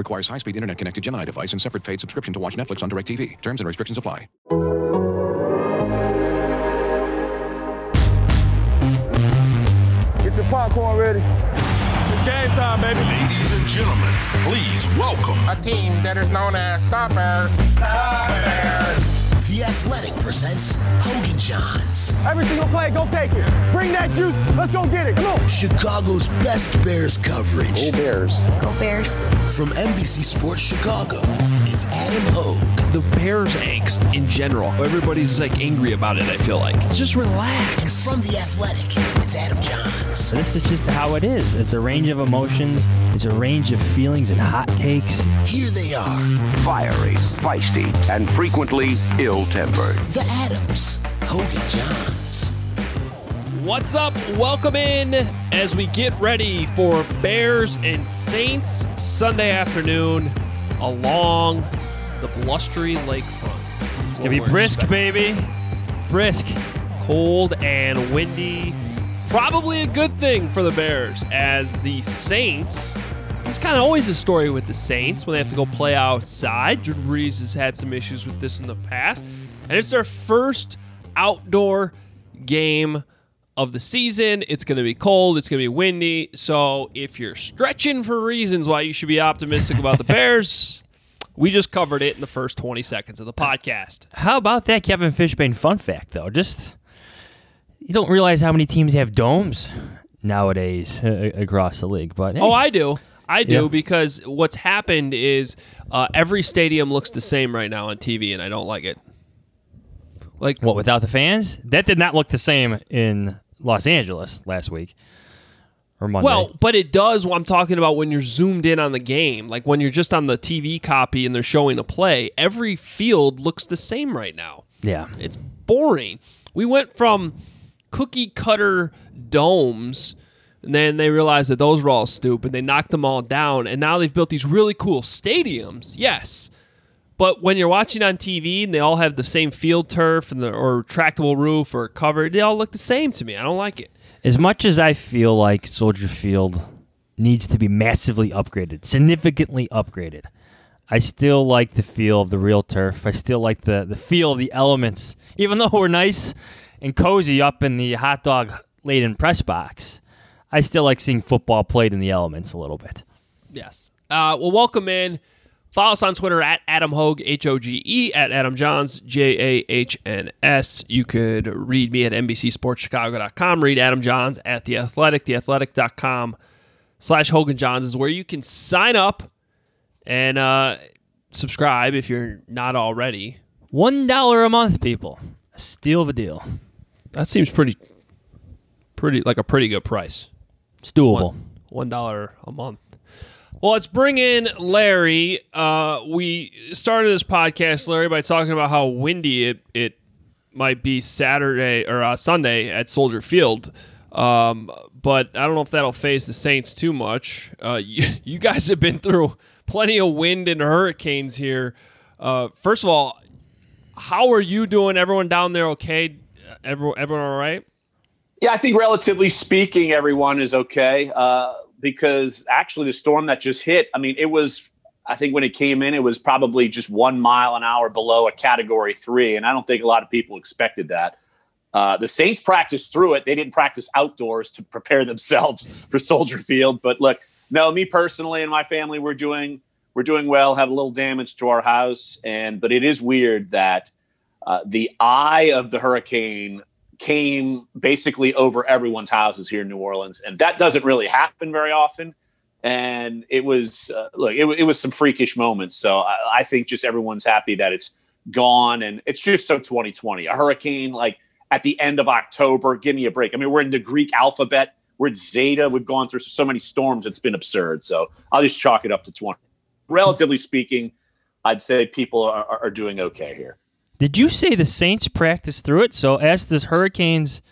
Requires high-speed internet-connected Gemini device and separate paid subscription to watch Netflix on DirecTV. Terms and restrictions apply. Get your popcorn ready. It's game time, baby. Ladies and gentlemen, please welcome a team that is known as Stoppers. Stoppers. The Athletic presents Hoge and Jahns. Every single play, go take it. Bring that juice. Let's go get it. Come on. Chicago's best Bears coverage. Go Bears. Go Bears. From NBC Sports Chicago, it's Adam Hoge. The Bears angst in general. Everybody's like angry about it, I feel like. Just relax. And from The Athletic, it's Adam Jahns. This is just how it is. It's a range of emotions, it's a range of feelings and hot takes. Here they are fiery, feisty, and frequently ill tempered. The Adams, Hoge and Jahns. What's up? Welcome in as we get ready for Bears and Saints Sunday afternoon along the blustery lakefront. It's gonna be brisk, baby. Brisk. Cold and windy. Probably a good thing for the Bears as the Saints. It's kind of always a story with the Saints when they have to go play outside. Drew Brees has had some issues with this in the past. And it's their first outdoor game of the season. It's going to be cold. It's going to be windy. So if you're stretching for reasons why you should be optimistic about the Bears, we just covered it in the first 20 seconds of the podcast. How about that Kevin Fishbain fun fact, though? Just you don't realize how many teams have domes nowadays uh, across the league. But hey. oh, I do. I do Yeah. because what's happened is uh, every stadium looks the same right now on TV, and I don't like it. Like what without the fans? That did not look the same in Los Angeles last week or Monday. Well, but it does. What I'm talking about when you're zoomed in on the game, like when you're just on the TV copy and they're showing a play. Every field looks the same right now. yeah, It's boring. We went from cookie cutter domes, and then they realized that those were all stupid. They knocked them all down, and now they've built these really cool stadiums. Yes. But when you're watching on TV and they all have the same field turf and the, or tractable roof or covered, they all look the same to me. I don't like it. as much as I feel like Soldier Field needs to be massively upgraded, significantly upgraded, I still like the feel of the real turf. I still like the the feel of the elements, even though we're nice and cozy up in the hot dog laden press box. I still like seeing football played in the elements a little bit. Yes. Uh, well, welcome in. Follow us on Twitter at Adam Hoge, H O G E, at Adam Jahns, J A H N S. You could read me at NBCSportsChicago.com. Read Adam Jahns at The Athletic, theathletic.com slash Hoge and Jahns is where you can sign up and uh, subscribe if you're not already. One dollar a month, people. Steal the deal. That seems pretty, pretty like a pretty good price. It's doable. one dollar a month. Well, let's bring in Larry. Uh, we started this podcast, Larry, by talking about how windy it it might be Saturday or uh, Sunday at Soldier Field. Um, but I don't know if that'll phase the Saints too much. Uh, you, you guys have been through plenty of wind and hurricanes here. Uh, first of all, how are you doing? Everyone down there okay? Everyone, everyone all right? Yeah, I think relatively speaking, everyone is okay uh, because actually the storm that just hit, I mean, it was, I think when it came in, it was probably just one mile an hour below a category three. And I don't think a lot of people expected that. Uh, the Saints practiced through it. They didn't practice outdoors to prepare themselves for Soldier Field. But look, no, me personally and my family, we're doing we're doing well. Had a little damage to our house, and but it is weird that uh, the eye of the hurricane came basically over everyone's houses here in New Orleans, and that doesn't really happen very often. And it was uh, look, it, it was some freakish moments. So I, I think just everyone's happy that it's gone, and it's just so 2020. A hurricane like at the end of October, give me a break. I mean, we're in the Greek alphabet. We're at Zeta. We've gone through so many storms. It's been absurd. So I'll just chalk it up to 20. Relatively speaking, I'd say people are, are doing okay here. Did you say the Saints practice through it? So as this Hurricanes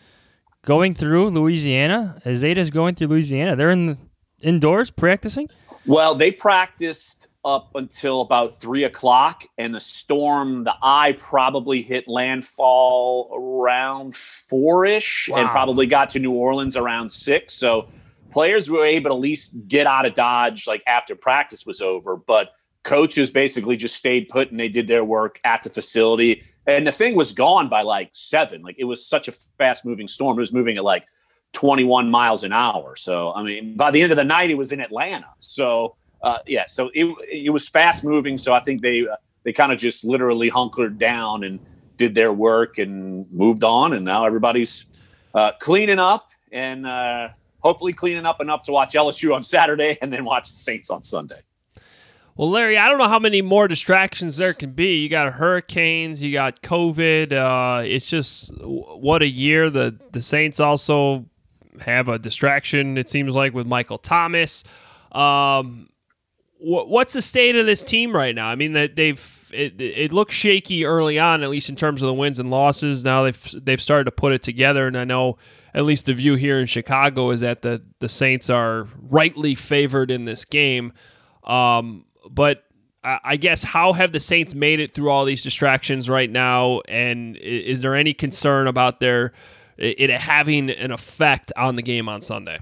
going through Louisiana, as Zeta's going through Louisiana, they're in the indoors practicing. Well, they practiced up until about three o'clock, and the storm, the eye probably hit landfall around four ish, wow. and probably got to New Orleans around six. So players were able to at least get out of Dodge like after practice was over, but coaches basically just stayed put and they did their work at the facility. And the thing was gone by like seven. Like it was such a fast moving storm. It was moving at like 21 miles an hour. So, I mean, by the end of the night, it was in Atlanta. So, uh, yeah, so it, it was fast moving. So I think they, uh, they kind of just literally hunkered down and did their work and moved on. And now everybody's uh, cleaning up and uh, hopefully cleaning up enough to watch LSU on Saturday and then watch the Saints on Sunday. Well, Larry, I don't know how many more distractions there can be. You got hurricanes, you got COVID. Uh, it's just what a year. The the Saints also have a distraction. It seems like with Michael Thomas. Um, what's the state of this team right now? I mean, that they've it, it looked shaky early on, at least in terms of the wins and losses. Now they've they've started to put it together, and I know at least the view here in Chicago is that the the Saints are rightly favored in this game. Um, but I guess how have the Saints made it through all these distractions right now? And is there any concern about their it having an effect on the game on Sunday?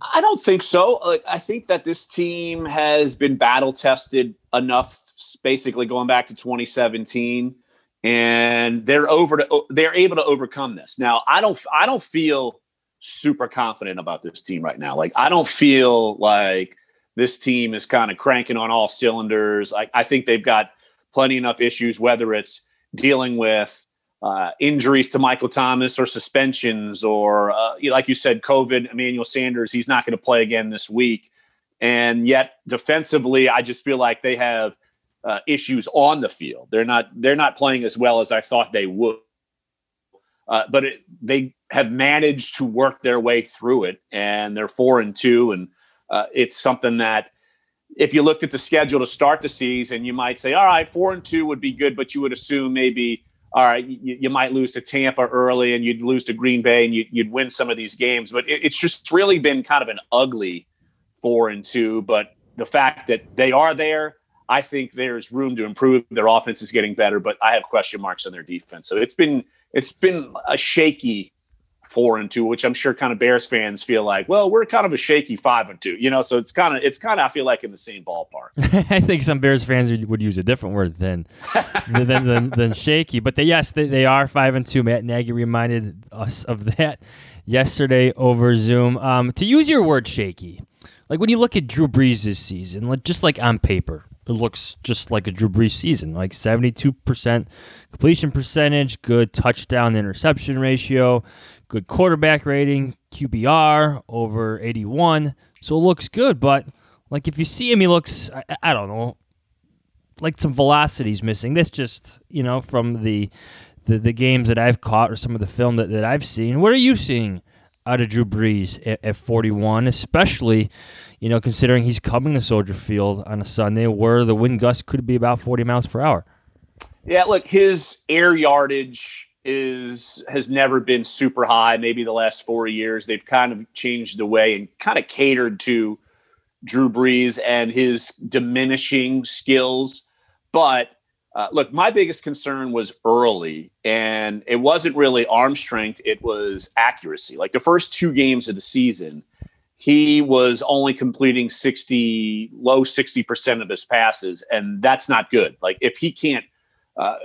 I don't think so. Like, I think that this team has been battle tested enough, basically going back to 2017, and they're over to they're able to overcome this. Now, I don't I don't feel super confident about this team right now. Like, I don't feel like this team is kind of cranking on all cylinders. I, I think they've got plenty enough issues, whether it's dealing with uh, injuries to Michael Thomas or suspensions, or uh, like you said, COVID. Emmanuel Sanders, he's not going to play again this week. And yet, defensively, I just feel like they have uh, issues on the field. They're not they're not playing as well as I thought they would. Uh, but it, they have managed to work their way through it, and they're four and two, and uh, it's something that if you looked at the schedule to start the season, you might say, all right, four and two would be good, but you would assume maybe, all right, you, you might lose to Tampa early and you'd lose to Green Bay and you, would win some of these games. But it, it's just really been kind of an ugly four and two. But the fact that they are there, I think there's room to improve. Their offense is getting better, but I have question marks on their defense. So it's been it's been a shaky four and two, which I'm sure kind of Bears fans feel like, well, we're kind of a shaky five and two, you know. So it's kind of it's kind of I feel like in the same ballpark. I think some Bears fans would use a different word than than, than, than, shaky, but they, yes, they, they are five and two. Matt Nagy reminded us of that yesterday over Zoom. Um, to use your word, shaky, like when you look at Drew Brees season, just like on paper, it looks just like a Drew Brees season, like 72% completion percentage, good touchdown interception ratio, good quarterback rating, QBR over 81. So it looks good, but like if you see him, he looks, I, I don't know, like some velocity's missing. This just, you know, from the, the, the games that I've caught or some of the film that, that I've seen. What are you seeing out of Drew Brees at, at 41, especially – you know, considering he's coming to Soldier Field on a Sunday where the wind gust could be about 40 miles per hour. Yeah, look, his air yardage is has never been super high. Maybe the last four years they've kind of changed the way and kind of catered to Drew Brees and his diminishing skills. But uh, look, my biggest concern was early, and it wasn't really arm strength; it was accuracy. Like the first two games of the season, he was only completing 60 low 60% of his passes and that's not good like if he can't uh,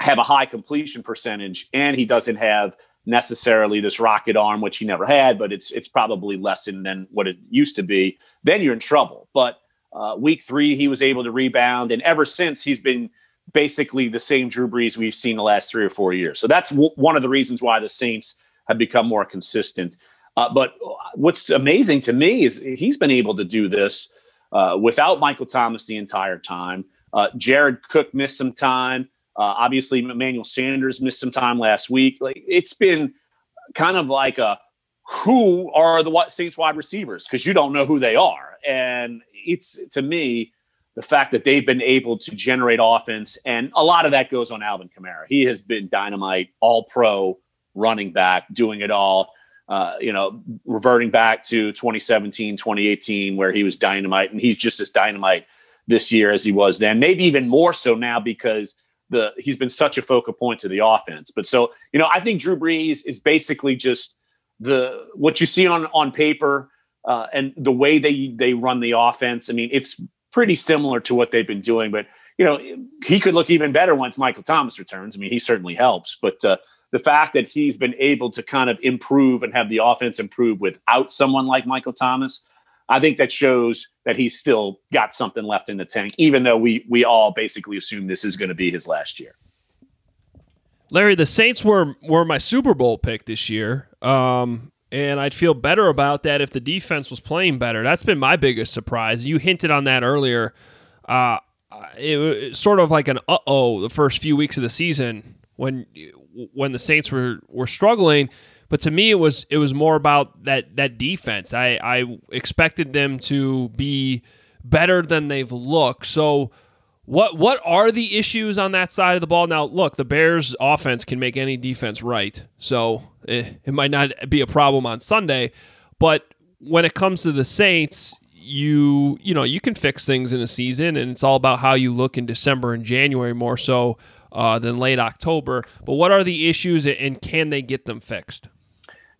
have a high completion percentage and he doesn't have necessarily this rocket arm which he never had but it's it's probably lessened than what it used to be then you're in trouble but uh, week three he was able to rebound and ever since he's been basically the same drew brees we've seen the last three or four years so that's w- one of the reasons why the saints have become more consistent uh, but what's amazing to me is he's been able to do this uh, without Michael Thomas the entire time. Uh, Jared Cook missed some time. Uh, obviously, Emmanuel Sanders missed some time last week. Like it's been kind of like a who are the Saints wide receivers because you don't know who they are, and it's to me the fact that they've been able to generate offense, and a lot of that goes on Alvin Kamara. He has been dynamite, all pro running back, doing it all. Uh, you know, reverting back to 2017, 2018, where he was dynamite, and he's just as dynamite this year as he was then. Maybe even more so now because the he's been such a focal point to the offense. But so you know, I think Drew Brees is basically just the what you see on on paper uh, and the way they they run the offense. I mean, it's pretty similar to what they've been doing, but you know, he could look even better once Michael Thomas returns. I mean, he certainly helps, but uh, the fact that he's been able to kind of improve and have the offense improve without someone like Michael Thomas, I think that shows that he's still got something left in the tank, even though we we all basically assume this is going to be his last year. Larry, the Saints were were my Super Bowl pick this year. Um, and I'd feel better about that if the defense was playing better. That's been my biggest surprise. You hinted on that earlier. Uh, it, was sort of like an uh oh the first few weeks of the season when when the Saints were were struggling. But to me, it was it was more about that that defense. I I expected them to be better than they've looked. So. What what are the issues on that side of the ball? Now, look, the Bears' offense can make any defense right, so it, eh, it might not be a problem on Sunday. But when it comes to the Saints, you you know you can fix things in a season, and it's all about how you look in December and January more so uh, than late October. But what are the issues and can they get them fixed?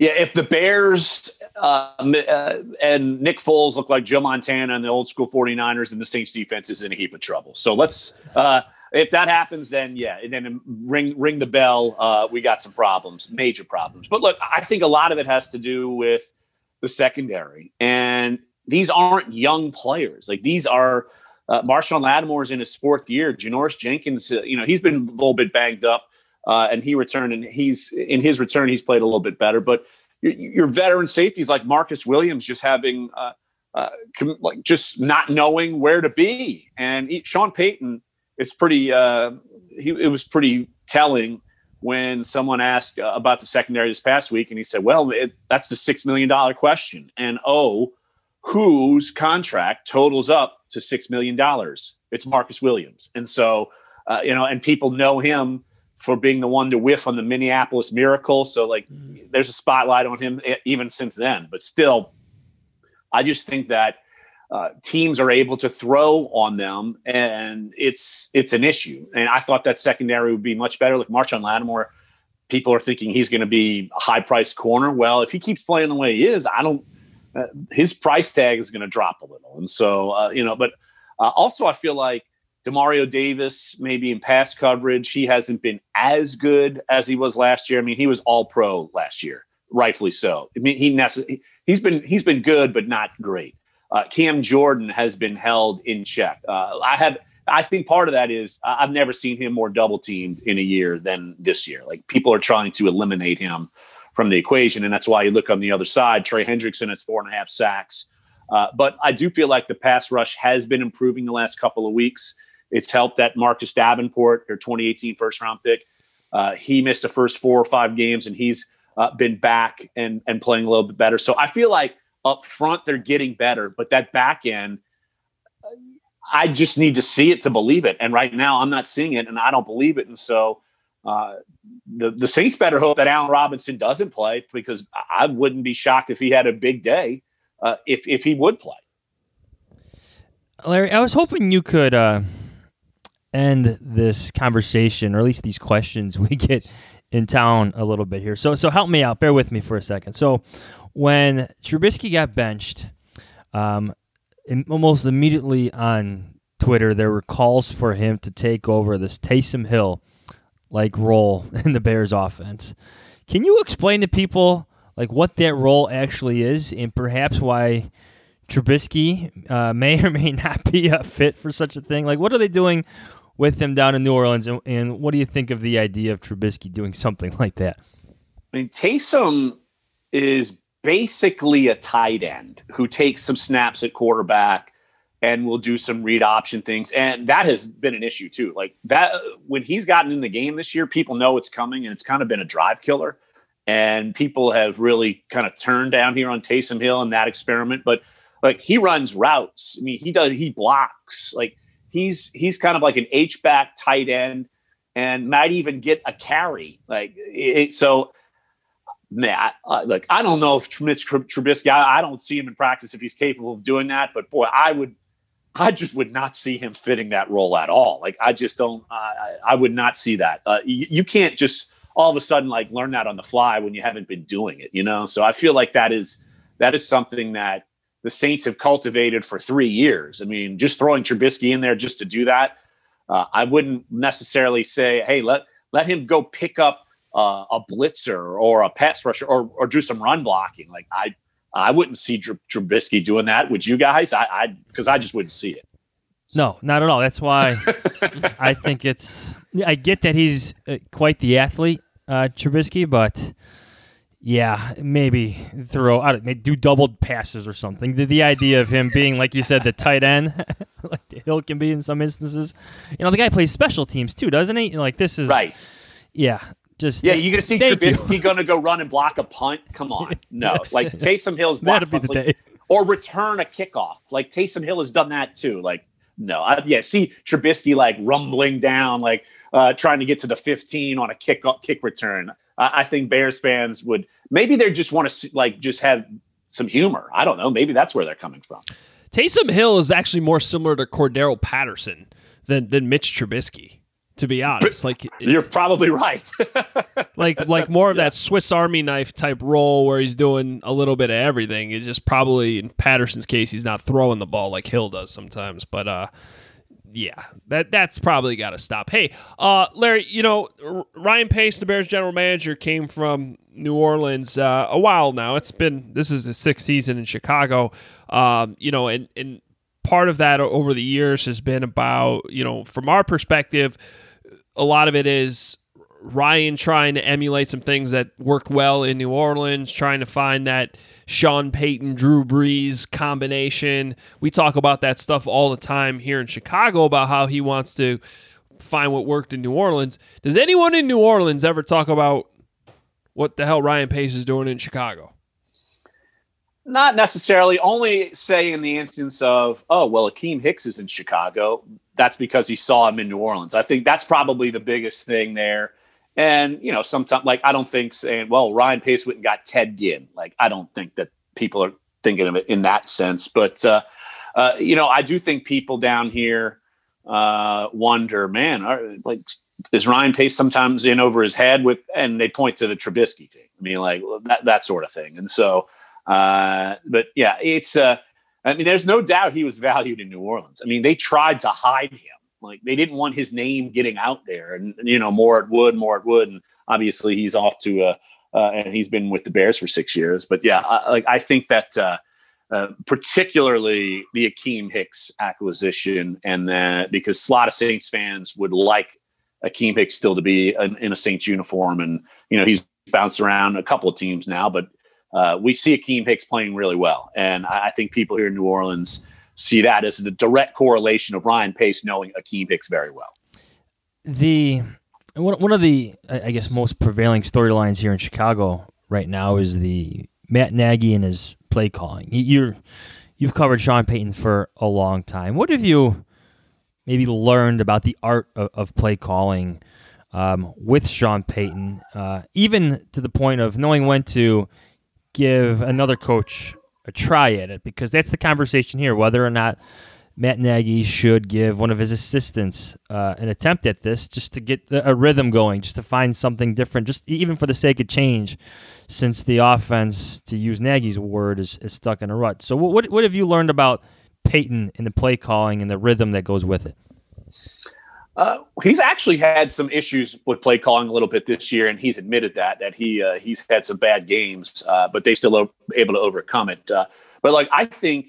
Yeah, if the Bears uh, uh, and Nick Foles look like Joe Montana and the old school 49ers, and the Saints defense is in a heap of trouble. So let's, uh, if that happens, then yeah, and then ring ring the bell. Uh, we got some problems, major problems. But look, I think a lot of it has to do with the secondary, and these aren't young players. Like these are uh, Marshon Lattimore's in his fourth year. Janoris Jenkins, uh, you know, he's been a little bit banged up, uh, and he returned, and he's in his return, he's played a little bit better. But your, your veteran safeties like Marcus Williams just having uh, uh, com- like just not knowing where to be, and he, Sean Payton, it's pretty. Uh, he it was pretty telling when someone asked uh, about the secondary this past week, and he said, "Well, it, that's the six million dollar question," and oh whose contract totals up to six million dollars. It's Marcus Williams, and so uh, you know, and people know him for being the one to whiff on the Minneapolis Miracle. So like, mm. there's a spotlight on him even since then. But still, I just think that uh, teams are able to throw on them, and it's it's an issue. And I thought that secondary would be much better. Like Marshon Lattimore, people are thinking he's going to be a high priced corner. Well, if he keeps playing the way he is, I don't uh, his price tag is going to drop a little. And so, uh, you know, but uh, also I feel like Demario Davis, maybe in pass coverage, he hasn't been as good as he was last year. I mean, he was all pro last year, rightfully so. I mean, he nece- he's been he's been good, but not great. Uh, Cam Jordan has been held in check. Uh, I have. I think part of that is I've never seen him more double teamed in a year than this year. Like people are trying to eliminate him from the equation. And that's why you look on the other side. Trey Hendrickson has four and a half sacks. Uh, but I do feel like the pass rush has been improving the last couple of weeks. It's helped that Marcus Davenport, their 2018 first round pick, uh, he missed the first four or five games and he's uh, been back and, and playing a little bit better. So I feel like up front they're getting better, but that back end, I just need to see it to believe it. And right now I'm not seeing it and I don't believe it. And so uh, the the Saints better hope that Allen Robinson doesn't play because I wouldn't be shocked if he had a big day uh, if if he would play. Larry, I was hoping you could uh, end this conversation, or at least these questions we get in town a little bit here. So so help me out. Bear with me for a second. So when Trubisky got benched, um, almost immediately on Twitter there were calls for him to take over this Taysom Hill like role in the Bears offense. Can you explain to people like what that role actually is and perhaps why Trubisky uh, may or may not be a fit for such a thing? Like what are they doing with him down in New Orleans and, and what do you think of the idea of Trubisky doing something like that? I mean, Taysom is basically a tight end who takes some snaps at quarterback and will do some read option things. And that has been an issue too. Like that when he's gotten in the game this year, people know it's coming and it's kind of been a drive killer. And people have really kind of turned down here on Taysom Hill and that experiment. But like he runs routes. I mean, he does he blocks. Like he's he's kind of like an H back tight end, and might even get a carry. Like it, so, man, uh, like I don't know if Mitch Trubisky. I, I don't see him in practice if he's capable of doing that. But boy, I would I just would not see him fitting that role at all. Like I just don't. I, I would not see that. Uh, you, can't just all of a sudden like learn that on the fly when you haven't been doing it. You know. So I feel like that is that is something that the Saints have cultivated for three years. I mean, just throwing Trubisky in there just to do that, uh, I wouldn't necessarily say, hey, let let him go pick up uh, a blitzer or a pass rusher or or do some run blocking. Like I I wouldn't see Trubisky doing that. Would you guys? I because I, I, just wouldn't see it. No, not at all. That's why I think it's. I get that he's uh, quite the athlete, uh, Trubisky, but yeah, maybe throw out, do doubled passes or something. The, the idea of him being, like you said, the tight end, like Hill can be in some instances. You know, the guy plays special teams too, doesn't he? Like this is right. Yeah, just yeah, you're gonna see Trubisky gonna go run and block a punt? Come on, no. Like Taysom Hill's block punts, like, or return a kickoff. Like Taysom Hill has done that too. Like no, I, yeah. See Trubisky like rumbling down, like uh, trying to get to the 15 on a kick kick return. I, I think Bears fans would maybe they just want to like just have some humor. I don't know. Maybe that's where they're coming from. Taysom Hill is actually more similar to Cordarrelle Patterson than than Mitch Trubisky to be honest. Like you're probably right. like like more of that Swiss Army knife type role where he's doing a little bit of everything. It's just probably in Patterson's case he's not throwing the ball like Hill does sometimes. But uh yeah, that that's probably got to stop. Hey, uh, Larry, you know Ryan Pace, the Bears general manager, came from New Orleans uh, a while now. It's been this is the sixth season in Chicago. Um, you know, and and part of that over the years has been about you know from our perspective a lot of it is Ryan trying to emulate some things that worked well in New Orleans, trying to find that Sean Payton, Drew Brees combination. We talk about that stuff all the time here in Chicago about how he wants to find what worked in New Orleans. Does anyone in New Orleans ever talk about what the hell Ryan Pace is doing in Chicago? Not necessarily. Only say in the instance of, oh, well, Akiem Hicks is in Chicago that's because he saw him in New Orleans. I think that's probably the biggest thing there. And, you know, sometimes, like, I don't think saying, well, Ryan Pace went and got Ted Ginn. Like, I don't think that people are thinking of it in that sense. But, uh, uh, you know, I do think people down here uh, wonder, man, are, like, is Ryan Pace sometimes in over his head with, and they point to the Trubisky thing. I mean, like, that, that sort of thing. And so, uh, but yeah, it's, uh, I mean, there's no doubt he was valued in New Orleans. I mean, they tried to hide him. Like they didn't want his name getting out there, and you know, more at Wood, more at Wood, and obviously he's off to uh, uh and he's been with the Bears for six years. But yeah, I, like I think that uh, uh, particularly the Akiem Hicks acquisition, and then because a lot of Saints fans would like Akiem Hicks still to be in, in a Saints uniform, and you know he's bounced around a couple of teams now, but uh, we see Akiem Hicks playing really well. And I think people here in New Orleans see that as the direct correlation of Ryan Pace knowing Akiem Hicks very well. The one, one of the I guess most prevailing storylines here in Chicago right now is the Matt Nagy and his play calling. You're you've covered Sean Payton for a long time. What have you maybe learned about the art of, of play calling um, with Sean Payton, uh, even to the point of knowing when to give another coach a try at it because that's the conversation here whether or not Matt Nagy should give one of his assistants uh, an attempt at this just to get a rhythm going, just to find something different, just even for the sake of change, since the offense, to use Nagy's word, is, is stuck in a rut. So, what, what have you learned about Payton and the play calling and the rhythm that goes with it? Uh, he's actually had some issues with play calling a little bit this year, and he's admitted that that he uh, he's had some bad games, uh, but they still are able to overcome it. Uh, but like I think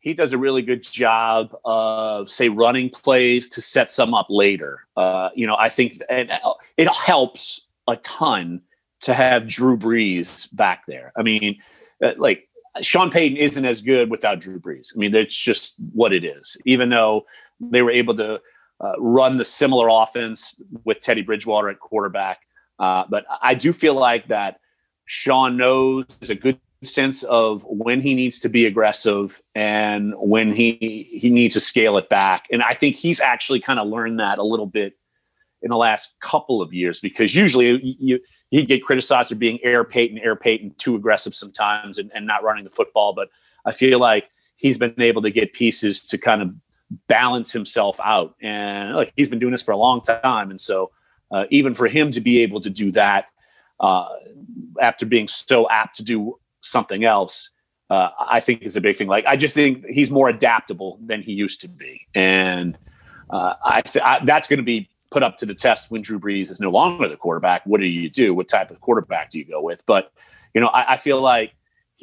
he does a really good job of say running plays to set some up later. Uh, you know, I think and it helps a ton to have Drew Brees back there. I mean, like Sean Payton isn't as good without Drew Brees. I mean, that's just what it is. Even though they were able to uh, run the similar offense with Teddy Bridgewater at quarterback. Uh, but I do feel like that Sean knows a good sense of when he needs to be aggressive and when he he needs to scale it back. And I think he's actually kind of learned that a little bit in the last couple of years because usually you you get criticized for being air Payton, air Payton, too aggressive sometimes and, and not running the football. But I feel like he's been able to get pieces to kind of balance himself out. And like he's been doing this for a long time. And so uh, even for him to be able to do that uh, after being so apt to do something else, uh, I think is a big thing. Like I just think he's more adaptable than he used to be, and uh, I, th- I, that's going to be put up to the test when Drew Brees is no longer the quarterback. What do you do? What type of quarterback do you go with? But you know, I, I feel like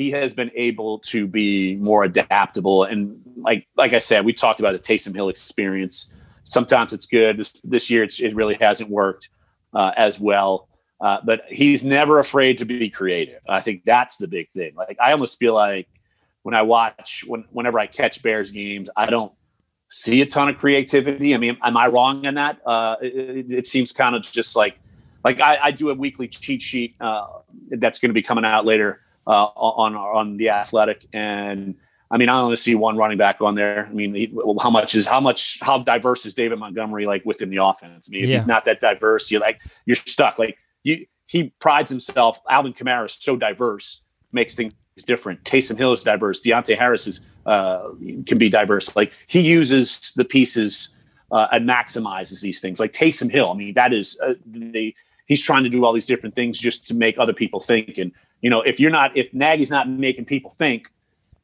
he has been able to be more adaptable, and like like I said, we talked about the Taysom Hill experience. Sometimes it's good. This this year, it really hasn't worked uh, as well. Uh, but he's never afraid to be creative. I think that's the big thing. Like I almost feel like when I watch, when whenever I catch Bears games, I don't see a ton of creativity. I mean, am I wrong in that? Uh, it, it, seems kind of just like like I, I do a weekly cheat sheet uh, that's going to be coming out later uh, on on the Athletic, and I mean, I only see one running back on there. I mean, he, how much is how much how diverse is David Montgomery like within the offense? I mean, if yeah. he's not that diverse, you're like you're stuck. Like you he prides himself. Alvin Kamara is so diverse, makes things different. Taysom Hill is diverse. Deonte Harris is uh, can be diverse. Like he uses the pieces uh, and maximizes these things. Like Taysom Hill, I mean, that is uh, they. He's trying to do all these different things just to make other people think. And you know, if you're not, if Nagy's not making people think,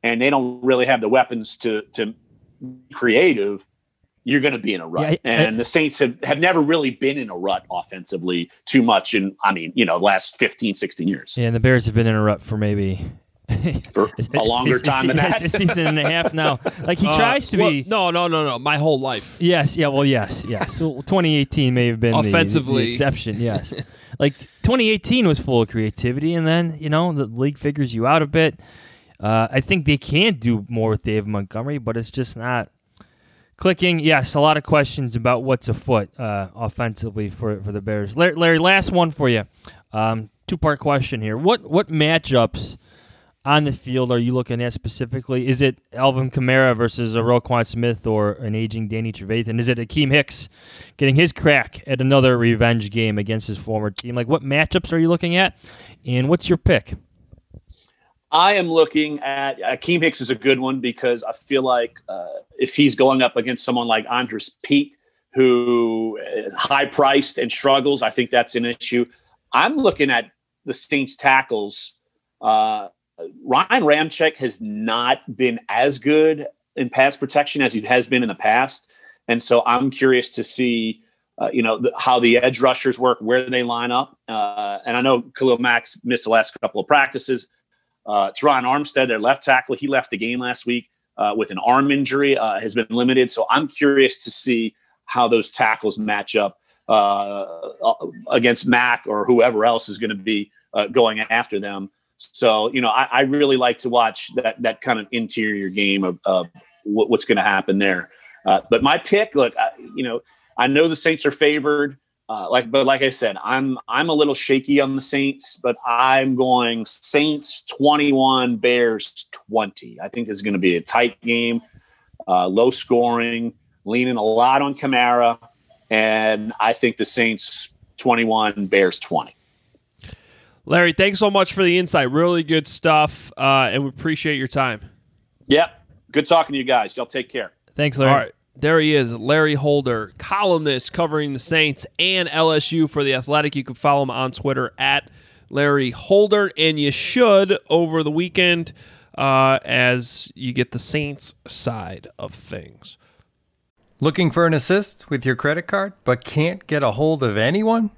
and they don't really have the weapons to to be creative, you're going to be in a rut. Yeah, I, and I, the Saints have, have never really been in a rut offensively too much in, I mean, you know, last 15, 16 years. Yeah, and the Bears have been in a rut for maybe for a longer time than that. a season and a half now. Like he uh, tries to well, be. No, no, no, no. My whole life. Yes. Yeah. Well. Yes. Yes. 2018 may have been offensively the, the exception. Yes. like 2018 was full of creativity, and then you know the league figures you out a bit. Uh, I think they can do more with Dave Montgomery, but it's just not Clicking, yes, a lot of questions about what's afoot uh, offensively for, for the Bears. Larry, last one for you. Um, Two part question here. What what matchups on the field are you looking at specifically? Is it Alvin Kamara versus a Roquan Smith or an aging Danny Trevathan? Is it Akiem Hicks getting his crack at another revenge game against his former team? Like, what matchups are you looking at, and what's your pick? I am looking at Akiem Hicks is a good one because I feel like uh, if he's going up against someone like Andrus Peat, who is high priced and struggles, I think that's an issue. I'm looking at the Saints tackles. Uh, Ryan Ramczyk has not been as good in pass protection as he has been in the past, and so I'm curious to see. Uh, you know the, how the edge rushers work, where they line up, uh, and I know Khalil Mack's missed the last couple of practices. Uh, Terron Armstead, their left tackle, he left the game last week uh, with an arm injury, uh, has been limited. So I'm curious to see how those tackles match up uh, against Mack or whoever else is going to be uh, going after them. So you know, I, I, really like to watch that that kind of interior game of, of what's going to happen there. Uh, but my pick, look, I, you know, I know the Saints are favored. Uh, like, but like I said, I'm I'm a little shaky on the Saints, but I'm going Saints 21, Bears 20. I think it's going to be a tight game, uh, low scoring, leaning a lot on Kamara, and I think the Saints 21, Bears 20. Larry, thanks so much for the insight. Really good stuff, uh, and we appreciate your time. Yep, good talking to you guys. Y'all take care. Thanks, Larry. All right. There he is, Larry Holder, columnist covering the Saints and LSU for The Athletic. You can follow him on Twitter at Larry Holder, and you should over the weekend uh, as you get the Saints side of things. Looking for an assist with your credit card, but can't get a hold of anyone?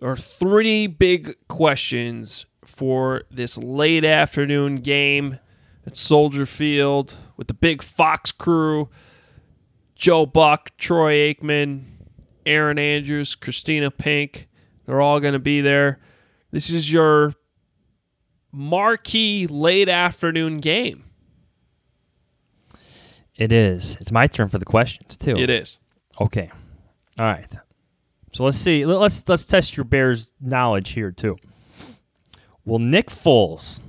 There are three big questions for this late afternoon game at Soldier Field with the big Fox crew. Joe Buck, Troy Aikman, Erin Andrews, Kristina Pink. They're all going to be there. This is your marquee late afternoon game. It is. It's my turn for the questions too. It is. Okay. All right. So let's see. Let's let's test your Bears knowledge here too. Will Nick Foles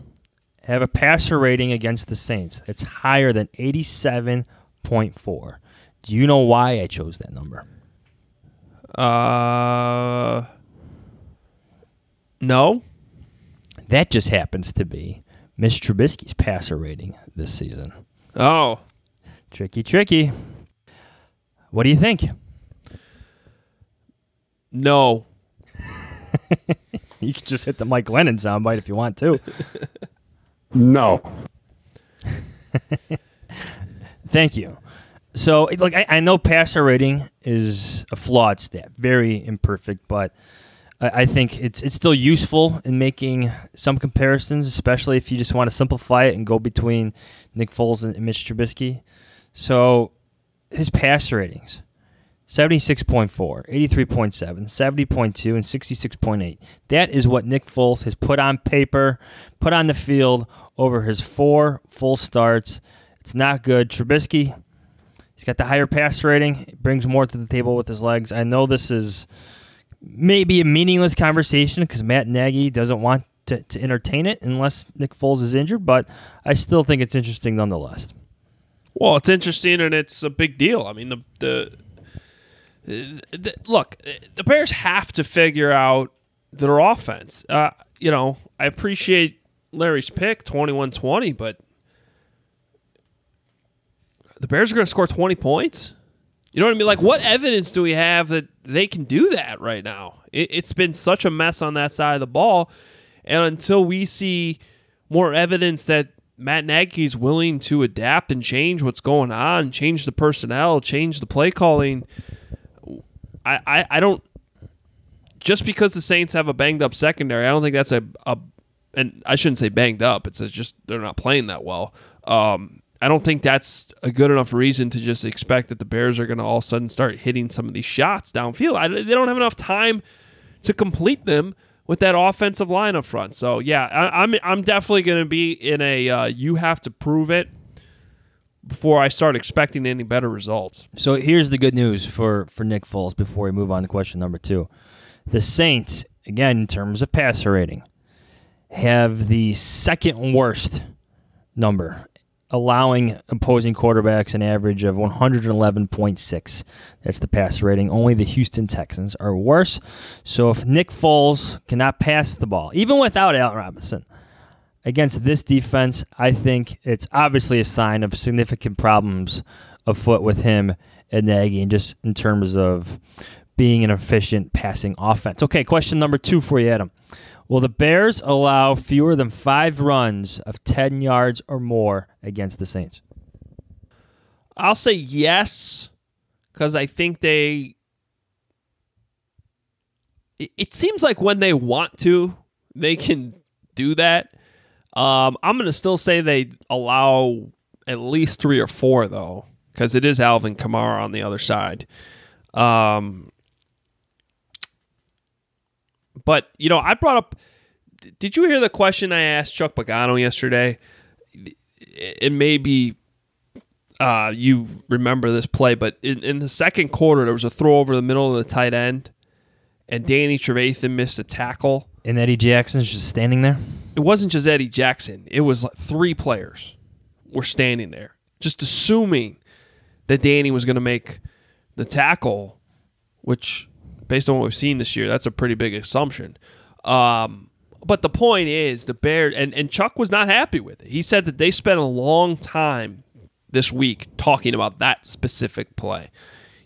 have a passer rating against the Saints that's higher than 87.4? Do you know why I chose that number? Uh No. That just happens to be Mitch Trubisky's passer rating this season. Oh. Tricky, tricky. What do you think? No. you can just hit the Mike Glennon soundbite if you want to. no. Thank you. So, look, I, I, know passer rating is a flawed stat, very imperfect, but I, I think it's it's still useful in making some comparisons, especially if you just want to simplify it and go between Nick Foles and, and Mitch Trubisky. So, his passer ratings 76.4, 83.7, 70.2, and 66.8. That is what Nick Foles has put on paper, put on the field over his four full starts. It's not good. Trubisky, he's got the higher pass rating, brings more to the table with his legs. I know this is maybe a meaningless conversation because Matt Nagy doesn't want to, to entertain it unless Nick Foles is injured, but I still think it's interesting nonetheless. Well, it's interesting and it's a big deal. I mean, the the, look, the Bears have to figure out their offense. Uh, you know, I appreciate Larry's pick, 21-20, but the Bears are going to score 20 points? You know what I mean? Like, what evidence do we have that they can do that right now? It, it's been such a mess on that side of the ball. And until we see more evidence that Matt Nagy is willing to adapt and change what's going on, change the personnel, change the play calling – I, I, I don't just because the Saints have a banged up secondary, I don't think that's a, a and I shouldn't say banged up. It's just they're not playing that well. Um, I don't think that's a good enough reason to just expect that the Bears are going to all of a sudden start hitting some of these shots downfield. I, they don't have enough time to complete them with that offensive line up front. So yeah, I, am I'm, I'm definitely going to be in a uh, you have to prove it before I start expecting any better results. So here's the good news for for Nick Foles before we move on to question number two. The Saints, again, in terms of passer rating, have the second worst number, allowing opposing quarterbacks an average of 111.6. That's the passer rating. Only the Houston Texans are worse. So if Nick Foles cannot pass the ball, even without Allen Robinson, against this defense, I think it's obviously a sign of significant problems afoot with him and Nagy, and just in terms of being an efficient passing offense. Okay, question number two for you, Adam. Will the Bears allow fewer than five runs of 10 yards or more against the Saints? I'll say yes, because I think they. It seems like when they want to, they can do that. Um, I'm going to still say they allow at least three or four, though, because it is Alvin Kamara on the other side. Um, but, you know, I brought up. Did you hear the question I asked Chuck Pagano yesterday? It may be uh, you remember this play, but in, in the second quarter, there was a throw over the middle of the tight end, and Danny Trevathan missed a tackle. And Eddie Jackson's just standing there? It wasn't just Eddie Jackson. It was like three players were standing there, just assuming that Danny was going to make the tackle, which, based on what we've seen this year, that's a pretty big assumption. Um, but the point is, the Bears and, and Chuck was not happy with it. He said that they spent a long time this week talking about that specific play,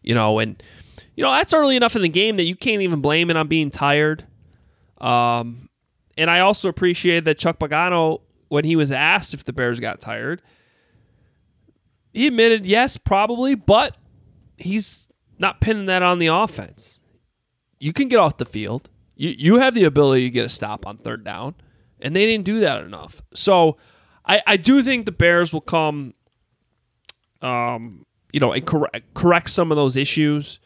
you know, and you know that's early enough in the game that you can't even blame it on being tired. Um, and I also appreciate that Chuck Pagano, when he was asked if the Bears got tired, he admitted yes, probably, but he's not pinning that on the offense. You can get off the field. You you have the ability to get a stop on third down, and they didn't do that enough. So I, I do think the Bears will come, um, you know, and correct correct some of those issues,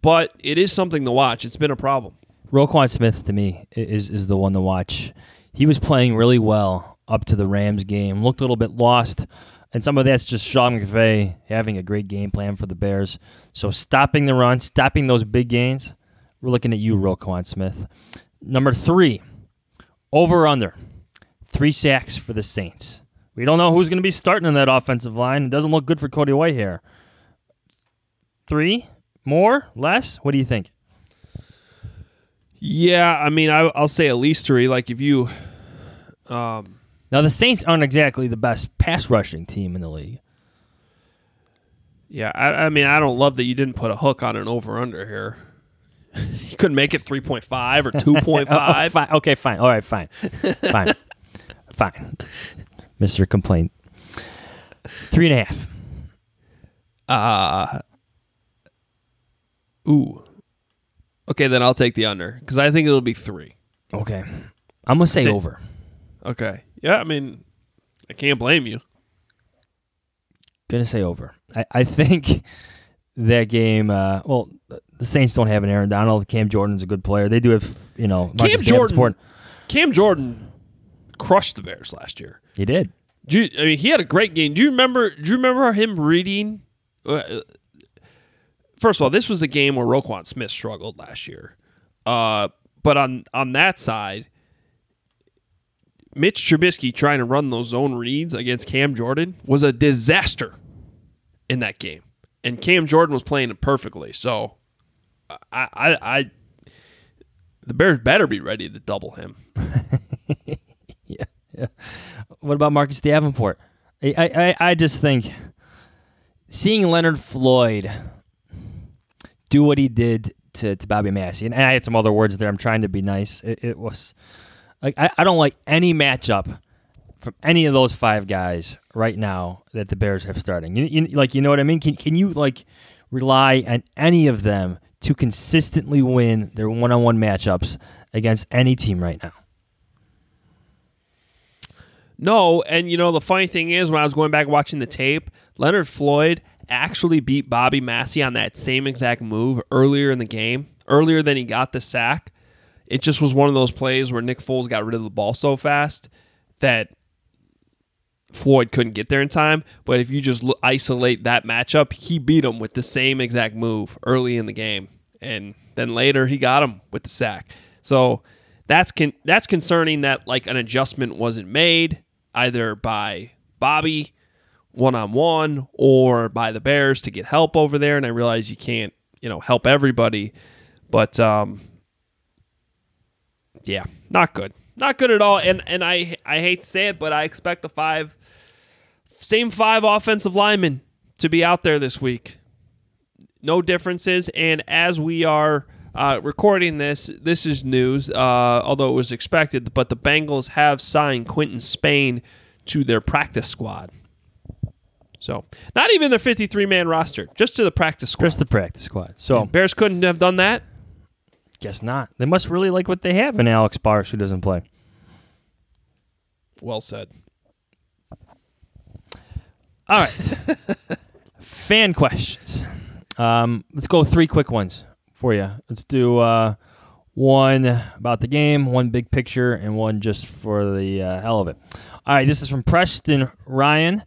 but it is something to watch. It's been a problem. Roquan Smith to me is is the one to watch. He was playing really well up to the Rams game. Looked a little bit lost, and some of that's just Sean McVay having a great game plan for the Bears. So stopping the run, stopping those big gains. We're looking at you, Roquan Smith. Number three, over under three sacks for the Saints. We don't know who's going to be starting in that offensive line. It doesn't look good for Cody Whitehair. Three more, less? What do you think? Yeah, I mean, I, will say at least three. Like if you, um, now the Saints aren't exactly the best pass rushing team in the league. Yeah, I, I mean, I don't love that you didn't put a hook on an over under here. you couldn't make it three point five or two point five. oh, okay, fine. All right, fine, fine, fine. Mister Complaint. Three and a half. Uh ooh. Okay, then I'll take the under because I think it'll be three. Okay, I'm gonna say Th- over. Okay, yeah. I mean, I can't blame you. Gonna say over. I, I think that game. Uh, well, the Saints don't have an Aaron Donald. Cam Jordan's a good player. They do have, you know, Cam Jordan. Cam Jordan crushed the Bears last year. He did. You, I mean, he had a great game. Do you remember? Do you remember him reading? Uh, first of all, this was a game where Roquan Smith struggled last year. Uh, but on on that side, Mitch Trubisky trying to run those zone reads against Cam Jordan was a disaster in that game, and Cam Jordan was playing it perfectly. So, I, I, I the Bears better be ready to double him. yeah, yeah. What about Marcus Davenport? I, I, I just think seeing Leonard Floyd do what he did to, to Bobby Massie, and I had some other words there. I'm trying to be nice. It, it was like I, I don't like any matchup from any of those five guys right now that the Bears have starting. You, you, like you know what I mean? Can can you like rely on any of them to consistently win their one-on-one matchups against any team right now? No, and you know the funny thing is when I was going back watching the tape, Leonard Floyd actually beat Bobby Massie on that same exact move earlier in the game, earlier than he got the sack. It just was one of those plays where Nick Foles got rid of the ball so fast that Floyd couldn't get there in time. But if you just isolate that matchup, he beat him with the same exact move early in the game, and then later he got him with the sack. So that's con- that's concerning that like an adjustment wasn't made either by Bobby one on one or by the Bears to get help over there. And I realize you can't, you know, help everybody, but um, yeah, not good, not good at all. And and I I hate to say it, but I expect the five same five offensive linemen to be out there this week. No differences, and as we are. Uh, recording this, this is news, uh, although it was expected, but the Bengals have signed Quinton Spain to their practice squad. So not even their 53 man roster, just to the practice squad. Just the practice squad. So Bears couldn't have done that. Guess not. They must really like what they have in Alex Bars, who doesn't play. Well said. All right. Fan questions. Um, let's go three quick ones for you. Let's do uh, one about the game, one big picture, and one just for the uh, hell of it. All right, this is from Preston Ryan.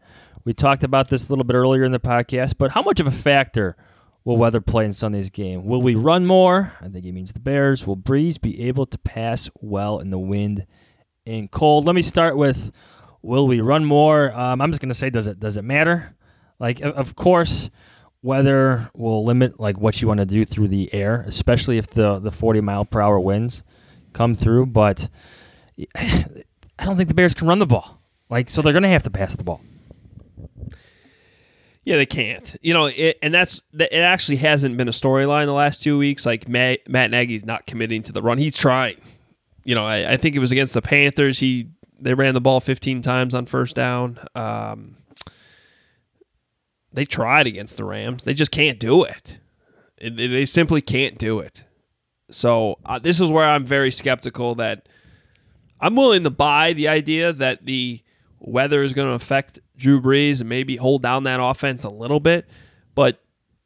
We talked about this a little bit earlier in the podcast, but how much of a factor will weather play in Sunday's game? Will we run more? I think he means the Bears. Will Brees be able to pass well in the wind and cold? Let me start with will we run more? Um, I'm just going to say, does it does it matter? Like, of course, weather will limit like what you want to do through the air, especially if the the 40 mile per hour winds come through. But I don't think the Bears can run the ball. Like, so they're going to have to pass the ball. Yeah, they can't. You know, it, and that's it. Actually, hasn't been a storyline the last two weeks. Like Matt, Matt Nagy's not committing to the run. He's trying. You know, I, I, think it was against the Panthers. He they ran the ball 15 times on first down. Um, they tried against the Rams. They just can't do it. they simply can't do it. So uh, this is where I'm very skeptical that I'm willing to buy the idea that the weather is going to affect Drew Brees and maybe hold down that offense a little bit, but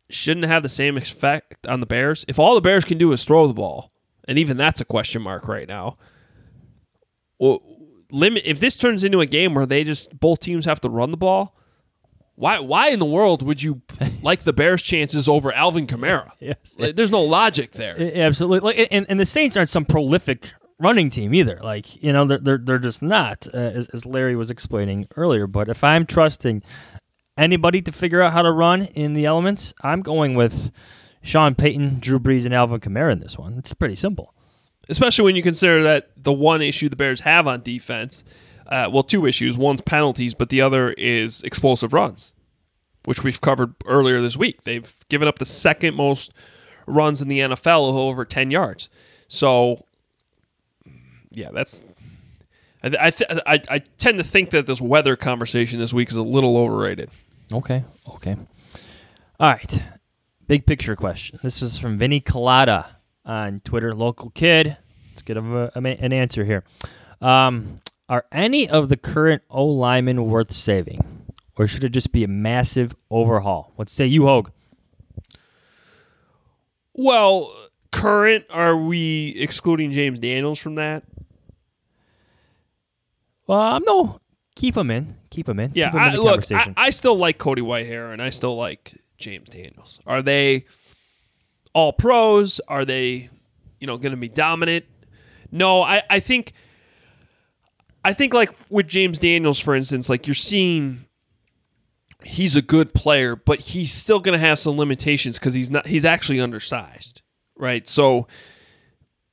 shouldn't have the same effect on the Bears. If all the Bears can do is throw the ball, and even that's a question mark right now. Well, limit if this turns into a game where they just both teams have to run the ball. Why? Why in the world would you like the Bears' chances over Alvin Kamara? Yes, there's no logic there. Absolutely, like, and, and the Saints aren't some prolific running team either. Like you know, they're they're, they're just not, uh, as, as Larry was explaining earlier. But if I'm trusting anybody to figure out how to run in the elements, I'm going with Sean Payton, Drew Brees, and Alvin Kamara in this one. It's pretty simple. Especially when you consider that the one issue the Bears have on defense, uh, well, two issues. One's penalties, but the other is explosive runs, which we've covered earlier this week. They've given up the second most runs in the NFL over 10 yards. So, yeah, that's. I, I, th- I, I tend to think that this weather conversation this week is a little overrated. Okay. Okay. All right. Big picture question. This is from Vinny Colada on Twitter, local kid. Let's get a, a, an answer here. Um, are any of the current O linemen worth saving, or should it just be a massive overhaul? What say you, Hoge? Well, current, are we excluding James Daniels from that? Well, I'm no. Keep him in. Keep him in. Yeah, Keep him in I, the look, I. I still like Cody Whitehair, and I still like James Daniels. Are they all pros? Are they, you know, going to be dominant? No, I, I think, I think like with James Daniels, for instance, like you're seeing, he's a good player, but he's still going to have some limitations because he's not, he's actually undersized, right? So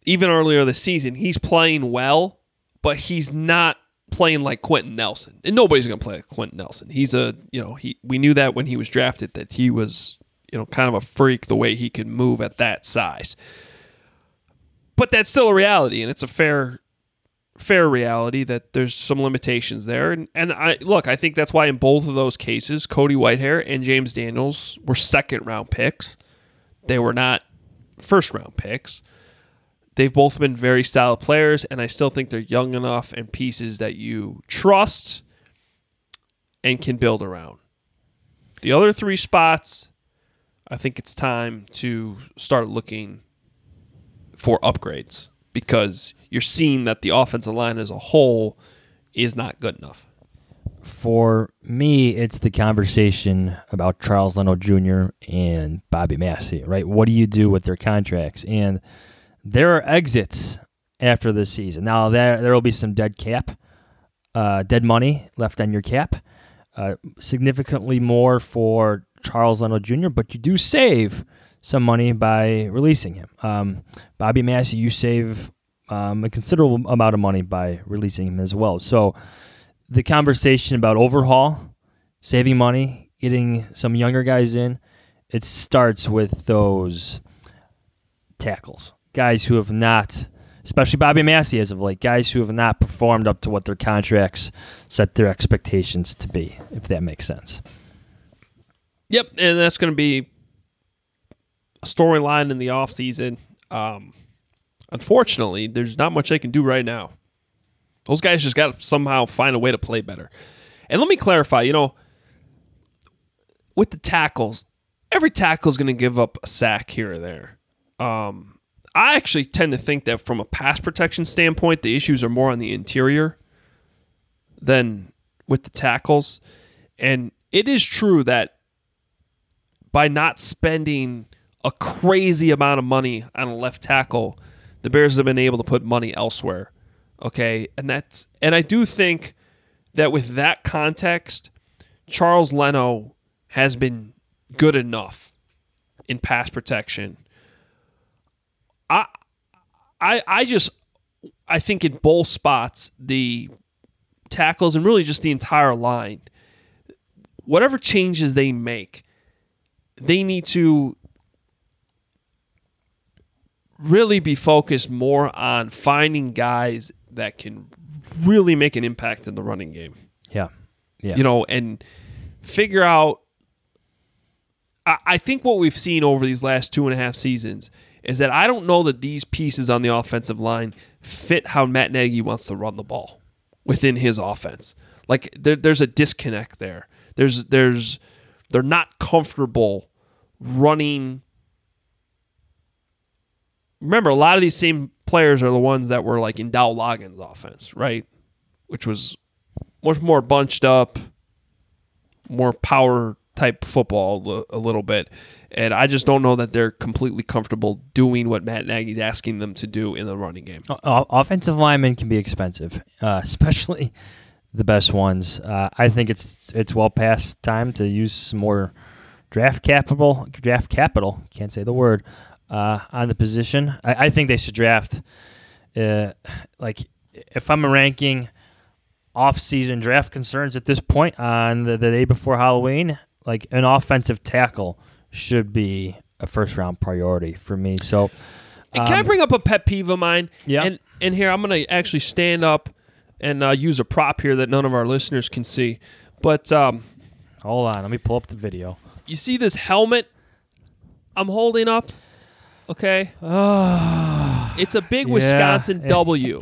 even earlier this season, he's playing well, but he's not playing like Quenton Nelson. And nobody's going to play like Quenton Nelson. He's a, you know, he we knew that when he was drafted that he was, you know, kind of a freak the way he could move at that size. But that's still a reality and it's a fair fair reality that there's some limitations there. And and I look, I think that's why in both of those cases, Cody Whitehair and James Daniels were second round picks. They were not first round picks. They've both been very solid players, and I still think they're young enough and pieces that you trust and can build around. The other three spots, I think it's time to start looking for upgrades because you're seeing that the offensive line as a whole is not good enough. For me, it's the conversation about Charles Leno Jr. and Bobby Massie, right? What do you do with their contracts? And there are exits after this season. Now there there will be some dead cap, uh, dead money left on your cap, uh, significantly more for Charles Leno Jr. But you do save some money by releasing him. Um, Bobby Massie, you save um, a considerable amount of money by releasing him as well. So the conversation about overhaul, saving money, getting some younger guys in, it starts with those tackles guys who have not, especially Bobby Massie as of late, guys who have not performed up to what their contracts set their expectations to be, if that makes sense. Yep, and that's going to be a storyline in the offseason. Um, unfortunately, there's not much they can do right now. Those guys just got to somehow find a way to play better. And let me clarify, you know, with the tackles, every tackle is going to give up a sack here or there. Um, I actually tend to think that from a pass protection standpoint, the issues are more on the interior than with the tackles. And it is true that by not spending a crazy amount of money on a left tackle, the Bears have been able to put money elsewhere. Okay. And that's, and I do think that with that context, Charles Leno has been good enough in pass protection I, I, I just, I think in both spots, the tackles and really just the entire line, whatever changes they make, they need to really be focused more on finding guys that can really make an impact in the running game. Yeah. Yeah. You know, and figure out. I, I think what we've seen over these last two and a half seasons is that I don't know that these pieces on the offensive line fit how Matt Nagy wants to run the ball within his offense. Like there, there's a disconnect there. There's there's they're not comfortable running. Remember, a lot of these same players are the ones that were like in Dowell Loggains' offense, right? Which was much more bunched up, more power type football a little bit. And I just don't know that they're completely comfortable doing what Matt Nagy's asking them to do in the running game. O- offensive linemen can be expensive, uh, especially the best ones. Uh, I think it's it's well past time to use some more draft capital. Draft capital can't say the word uh, on the position. I, I, think they should draft. Uh, like if I'm ranking off-season draft concerns at this point on the, the day before Halloween, like an offensive tackle should be a first round priority for me. So, um, can I um, bring up a pet peeve of mine? Yeah. And and here I'm going to actually stand up and uh, use a prop here that none of our listeners can see. But um, hold on, let me pull up the video. You see this helmet I'm holding up? Okay. it's a big Yeah. Wisconsin W.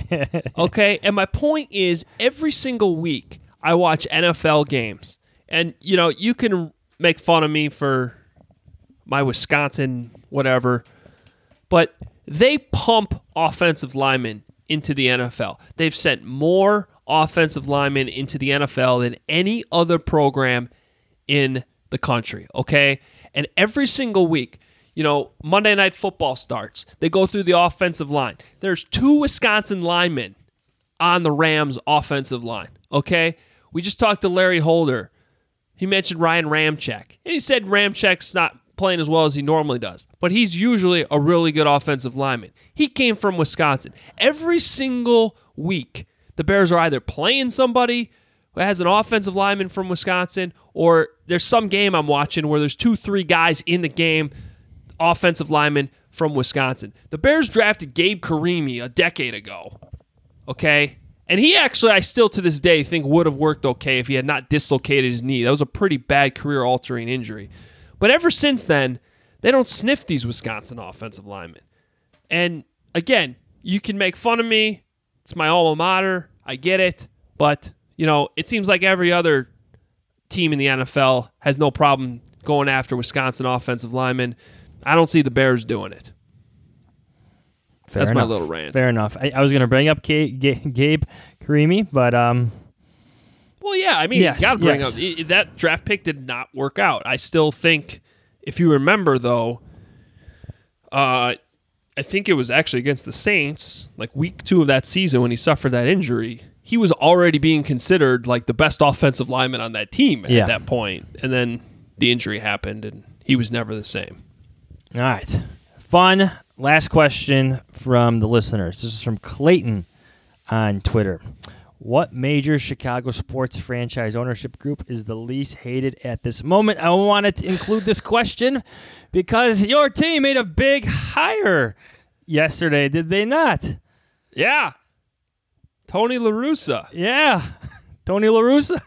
Okay. And my point is every single week I watch NFL games. And, you know, you can make fun of me for my Wisconsin whatever, but they pump offensive linemen into the NFL. They've sent more offensive linemen into the NFL than any other program in the country, okay? And every single week, you know, Monday Night Football starts. They go through the offensive line. There's two Wisconsin linemen on the Rams offensive line, okay? We just talked to Larry Holder. He mentioned Ryan Ramczyk. And he said Ramczyk's not playing as well as he normally does, but he's usually a really good offensive lineman. He came from Wisconsin. Every single week, the Bears are either playing somebody who has an offensive lineman from Wisconsin, or there's some game I'm watching where there's two, three guys in the game, offensive lineman from Wisconsin. The Bears drafted Gabe Carimi a decade ago. Okay? And he actually, I still to this day think would have worked okay if he had not dislocated his knee. That was a pretty bad career altering injury. But ever since then, they don't sniff these Wisconsin offensive linemen. And again, you can make fun of me. It's my alma mater. I get it. But, you know, it seems like every other team in the NFL has no problem going after Wisconsin offensive linemen. I don't see the Bears doing it. Fair That's enough. my little rant. Fair enough. I, I was going to bring up Ga- Ga- Gabe Carimi, but um, Well, yeah, I mean, Yes, you got to bring yes. up that draft pick did not work out. I still think, if you remember, though, uh, I think it was actually against the Saints, like week two of that season when he suffered that injury. He was already being considered like the best offensive lineman on that team at that point, and then the injury happened, and he was never the same. All right. Fun. Last question from the listeners. This is from Clayton on Twitter. What major Chicago sports franchise ownership group is the least hated at this moment? I wanted to include this question because your team made a big hire yesterday, did they not? Yeah, Tony La Russa. Yeah, Tony La Russa.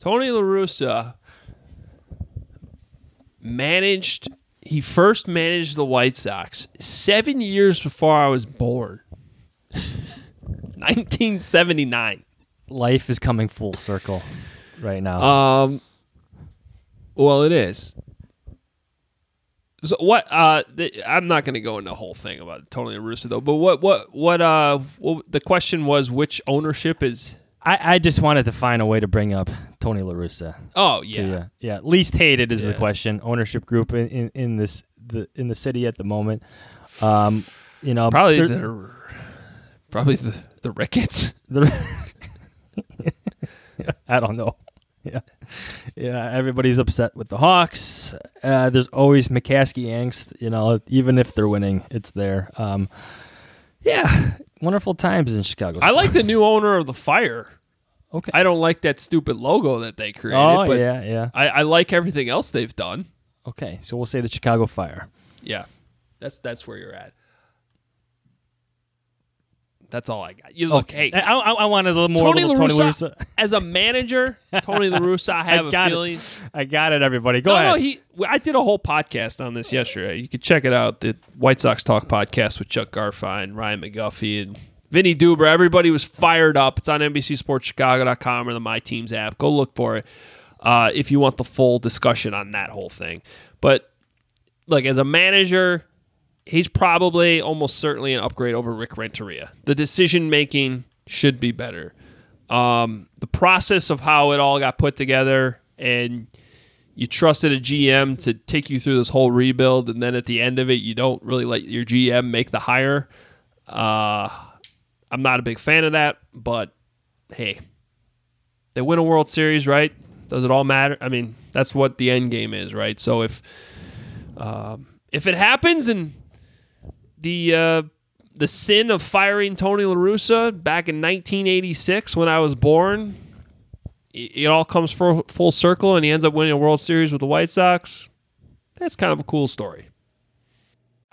Tony La Russa managed. He first managed the White Sox seven years before I was born. 1979. Life is coming full circle right now. Um, well, it is. So what? Uh, th- I'm not going to go into the whole thing about Tony La Russa though. But what? What? What? Uh, what, the question was which ownership is? I, I just wanted to find a way to bring up Tony La Russa. Oh to yeah. yeah. Least hated is the question. Ownership group in, in, in this the in the city at the moment. Um, you know, Probably the probably the the Ricketts. the- I don't know. Yeah, yeah. Everybody's upset with the Hawks. Uh, there's always McCaskey angst. You know, even if they're winning, it's there. Um, yeah, wonderful times in Chicago. I like the new owner of the Fire. Okay. I don't like that stupid logo that they created. Oh, but yeah, yeah. I, I like everything else they've done. Okay, so we'll say the Chicago Fire. Yeah, that's that's where you're at. That's all I got. You look, Okay. hey, I, I, I wanted a little more. Tony little La Tony La Russa, Russa. as a manager, Tony La Russa, I have a got feeling. It. I got it, everybody. Go no, ahead. no, he. I did a whole podcast on this yesterday. You could check it out. The White Sox Talk podcast with Chuck Garfien, Ryan McGuffey, and Vinnie Duber, everybody was fired up. It's on NBCSportsChicago.com or the My Teams app. Go look for it uh, if you want the full discussion on that whole thing. But like as a manager, he's probably almost certainly an upgrade over Rick Renteria. The decision making should be better. Um, the process of how it all got put together and you trusted a GM to take you through this whole rebuild, and then at the end of it, you don't really let your GM make the hire. Uh, I'm not a big fan of that, but hey, they win a World Series, right? Does it all matter? I mean, that's what the end game is, right? So if um, if it happens and the uh, the sin of firing Tony La Russa back in 1986 when I was born it all comes full, full circle and he ends up winning a World Series with the White Sox. That's kind of a cool story.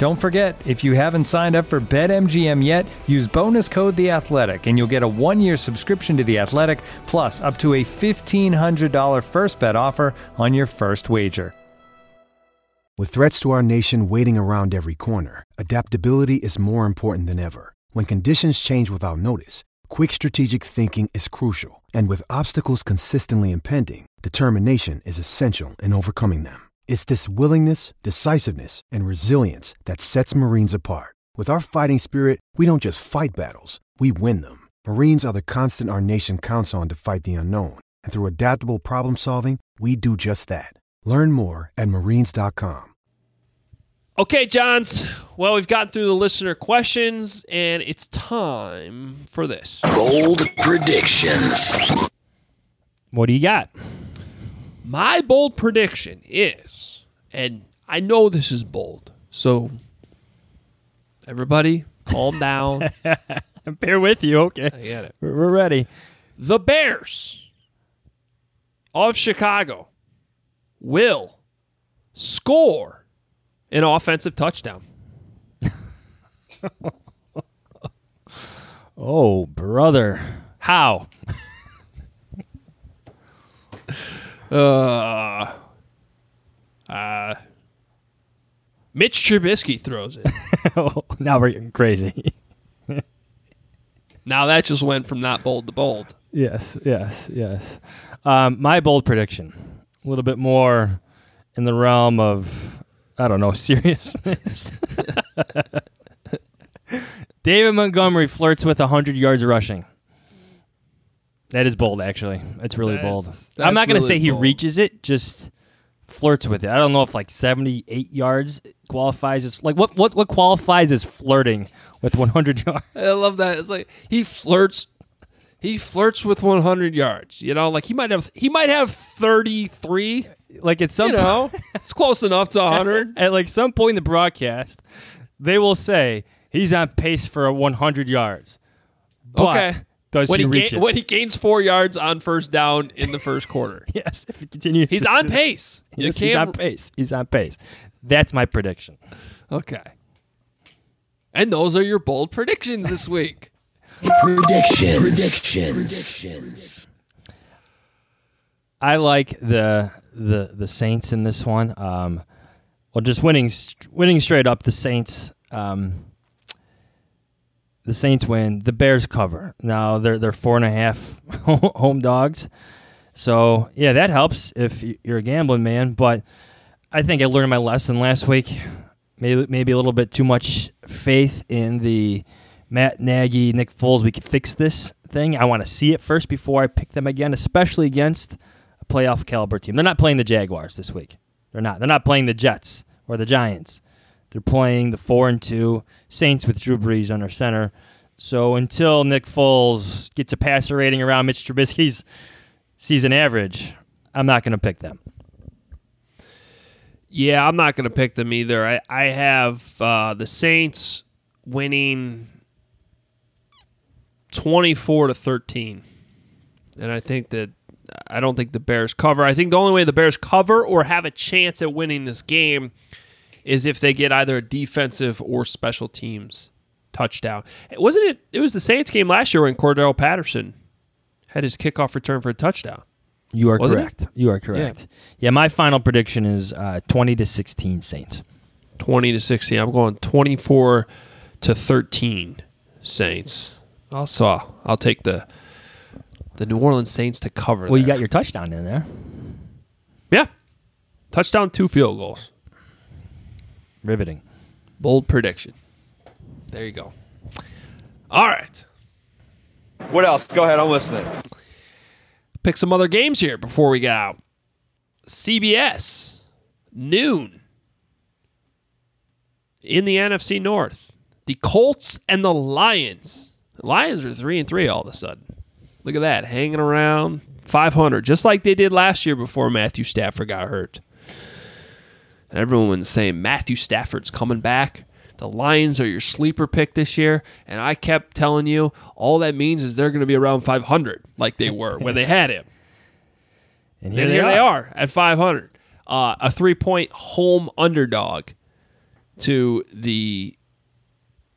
Don't forget, if you haven't signed up for BetMGM yet, use bonus code The Athletic, and you'll get a one-year subscription to The Athletic, plus up to a fifteen hundred dollar first bet offer on your first wager. With threats to our nation waiting around every corner, adaptability is more important than ever. When conditions change without notice, quick strategic thinking is crucial, and with obstacles consistently impending, determination is essential in overcoming them. It's this willingness, decisiveness, and resilience that sets Marines apart. With our fighting spirit, we don't just fight battles, we win them. Marines are the constant our nation counts on to fight the unknown. And through adaptable problem solving, we do just that. Learn more at marines.com. Okay, Jahns. Well, we've gotten through the listener questions, and it's time for this. Bold predictions. What do you got? My bold prediction is, and I know this is bold, so everybody calm down. And bear with you, okay? I get it. We're we're ready. The Bears of Chicago will score an offensive touchdown. Oh, brother. How? Uh, uh, Mitch Trubisky throws it. Oh, now we're getting crazy. now that just went from not bold to bold. Yes, yes, yes. Um, my bold prediction, a little bit more in the realm of, I don't know, seriousness. David Montgomery flirts with 100 yards rushing. That is bold, actually. It's really That's- bold. that's I'm not going to really say he bold. reaches it, just flirts with it. I don't know if like 78 yards qualifies as like what what what qualifies as flirting with 100 yards. I love that. It's like he flirts. He flirts with 100 yards. You know, like he might have he might have 33. Like at some You know, it's close enough to 100. At like some point in the broadcast, they will say he's on pace for a 100 yards. But okay. Does when he, he, reach ga- it? when he gains four yards on first down in the first quarter? yes, if he continues, He's to- on pace. You he's can't- on pace. He's on pace. That's my prediction. Okay. And those are your bold predictions this week. predictions. Predictions. Predictions. I like the the the Saints in this one. Um, well, just winning winning straight up. The Saints. Um, the Saints win. The Bears cover. Now they're they're four and a half home dogs. So yeah, that helps if you're a gambling man. But I think I learned my lesson last week. Maybe maybe a little bit too much faith in the Matt Nagy, Nick Foles. We can fix this thing. I want to see it first before I pick them again, especially against a playoff caliber team. They're not playing the Jaguars this week. They're not. They're not playing the Jets or the Giants. They're playing the four and two Saints with Drew Brees under center. So until Nick Foles gets a passer rating around Mitch Trubisky's season average, I'm not going to pick them. Yeah, I'm not going to pick them either. I, I have uh, the Saints winning 24 to 13. And I think that I don't think the Bears cover. I think the only way the Bears cover or have a chance at winning this game is if they get either a defensive or special teams touchdown. Wasn't it? It was the Saints game last year when Cordarrelle Patterson had his kickoff return for a touchdown. You are Wasn't correct. it? You are correct. Yeah. my final prediction is uh, 20 to 16 Saints. 20 to 16. I'm going 24 to 13 Saints. Also, I'll take the the New Orleans Saints to cover. Well, you got your touchdown in there. Yeah. Touchdown, two field goals. Riveting. Bold prediction. There you go. All right. What else? Go ahead. I'm listening. Pick some other games here before we get out. CBS, noon in the NFC North. The Colts and the Lions. The Lions are 3 and 3 all of a sudden. Look at that, hanging around 500, just like they did last year before Matthew Stafford got hurt. And everyone was saying Matthew Stafford's coming back. The Lions are your sleeper pick this year. And I kept telling you, all that means is they're going to be around 500 like they were when they had him. And And here, they, are. at 500. Uh, a three point home underdog to the